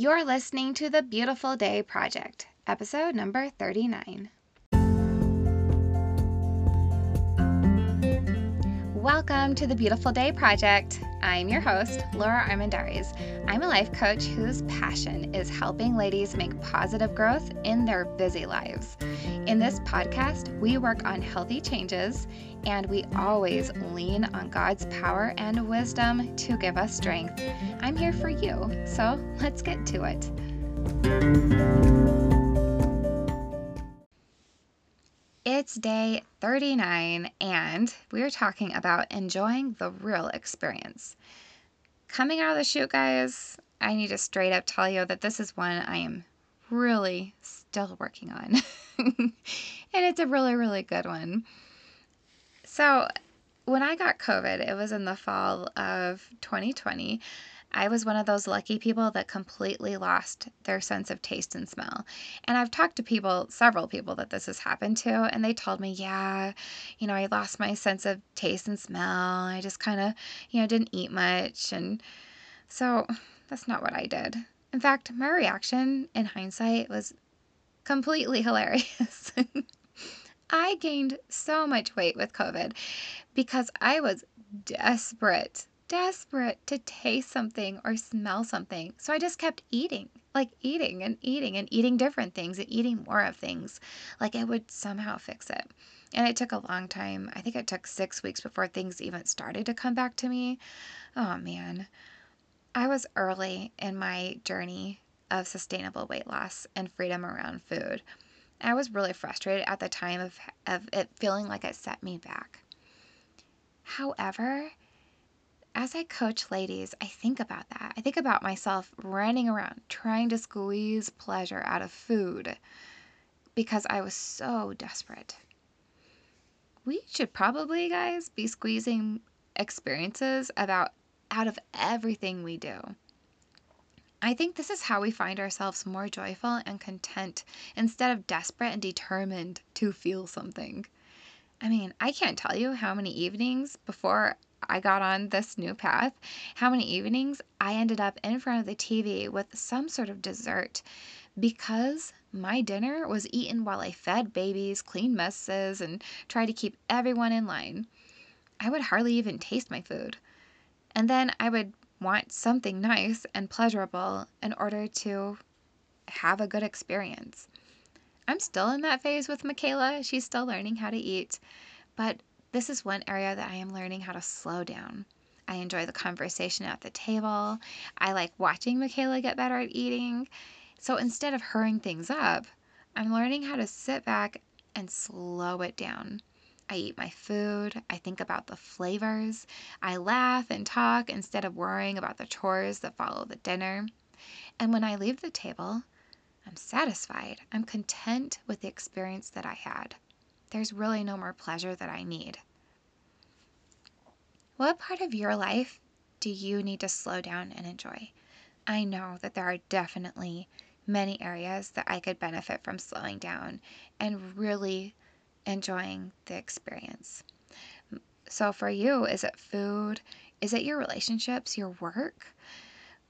You're listening to the Beautiful Day Project, episode number 39. Welcome to the Beautiful Day Project. I'm your host, Lora Armendariz. I'm a life coach whose passion is helping ladies make positive growth in their busy lives. In this podcast, we work on healthy changes and we always lean on God's power and wisdom to give us strength. I'm here for you, so let's get to it. It's day 39, and we're talking about enjoying the real experience. Coming out of the chute, guys, I need to straight up tell you that this is one I am really still working on. and it's a really, really good one. So, when I got COVID, it was in the fall of 2020. I was one of those lucky people that completely lost their sense of taste and smell. And I've talked to people, several people that this has happened to, and they told me, yeah, you know, I lost my sense of taste and smell. I just kind of, you know, didn't eat much. And so that's not what I did. In fact, my reaction in hindsight was completely hilarious. I gained so much weight with COVID because I was desperate desperate to taste something or smell something. So I just kept eating, like eating and eating and eating different things and eating more of things. Like it would somehow fix it. And it took a long time. I think it took six weeks before things even started to come back to me. Oh man. I was early in my journey of sustainable weight loss and freedom around food. I was really frustrated at the time of, of it feeling like it set me back. However, as I coach ladies, I think about that. I think about myself running around trying to squeeze pleasure out of food because I was so desperate. We should probably, guys, be squeezing experiences about out of everything we do. I think this is how we find ourselves more joyful and content instead of desperate and determined to feel something. I mean, I can't tell you how many evenings before I got on this new path, how many evenings I ended up in front of the TV with some sort of dessert because my dinner was eaten while I fed babies, cleaned messes, and tried to keep everyone in line. I would hardly even taste my food. And then I would want something nice and pleasurable in order to have a good experience. I'm still in that phase with Michaela. She's still learning how to eat. But this is one area that I am learning how to slow down. I enjoy the conversation at the table. I like watching Michaela get better at eating. So instead of hurrying things up, I'm learning how to sit back and slow it down. I eat my food. I think about the flavors. I laugh and talk instead of worrying about the chores that follow the dinner. And when I leave the table, I'm satisfied. I'm content with the experience that I had. There's really no more pleasure that I need. What part of your life do you need to slow down and enjoy? I know that there are definitely many areas that I could benefit from slowing down and really enjoying the experience. So, for you, is it food? Is it your relationships, your work?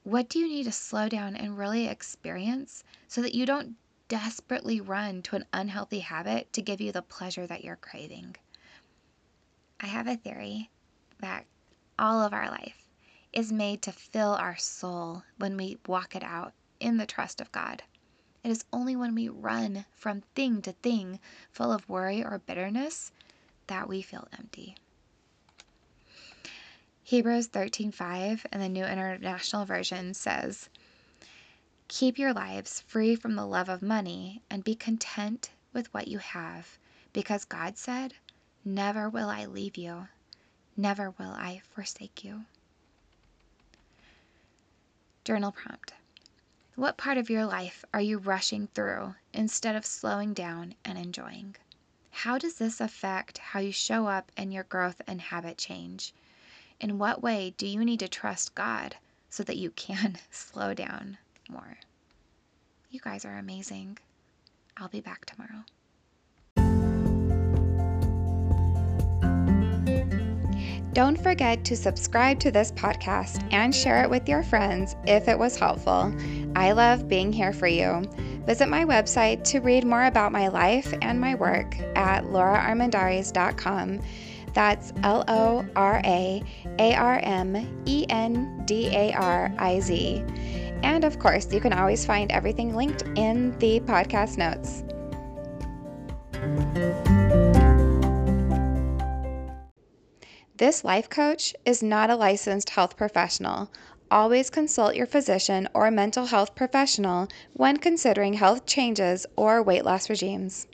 What do you need to slow down and really experience so that you don't desperately run to an unhealthy habit to give you the pleasure that you're craving. I have a theory that all of our life is made to fill our soul when we walk it out in the trust of God. It is only when we run from thing to thing full of worry or bitterness that we feel empty. Hebrews 13:5 in the New International Version says, Keep your lives free from the love of money and be content with what you have, because God said, Never will I leave you, never will I forsake you. Journal prompt What part of your life are you rushing through instead of slowing down and enjoying? How does this affect how you show up and your growth and habit change? In what way do you need to trust God so that you can slow down? More. You guys are amazing. I'll be back tomorrow. Don't forget to subscribe to this podcast and share it with your friends if it was helpful. I love being here for you. Visit my website to read more about my life and my work at loraarmendariz.com. That's L O R A A R M E N D A R I Z. And of course, you can always find everything linked in the podcast notes. This life coach is not a licensed health professional. Always consult your physician or mental health professional when considering health changes or weight loss regimes.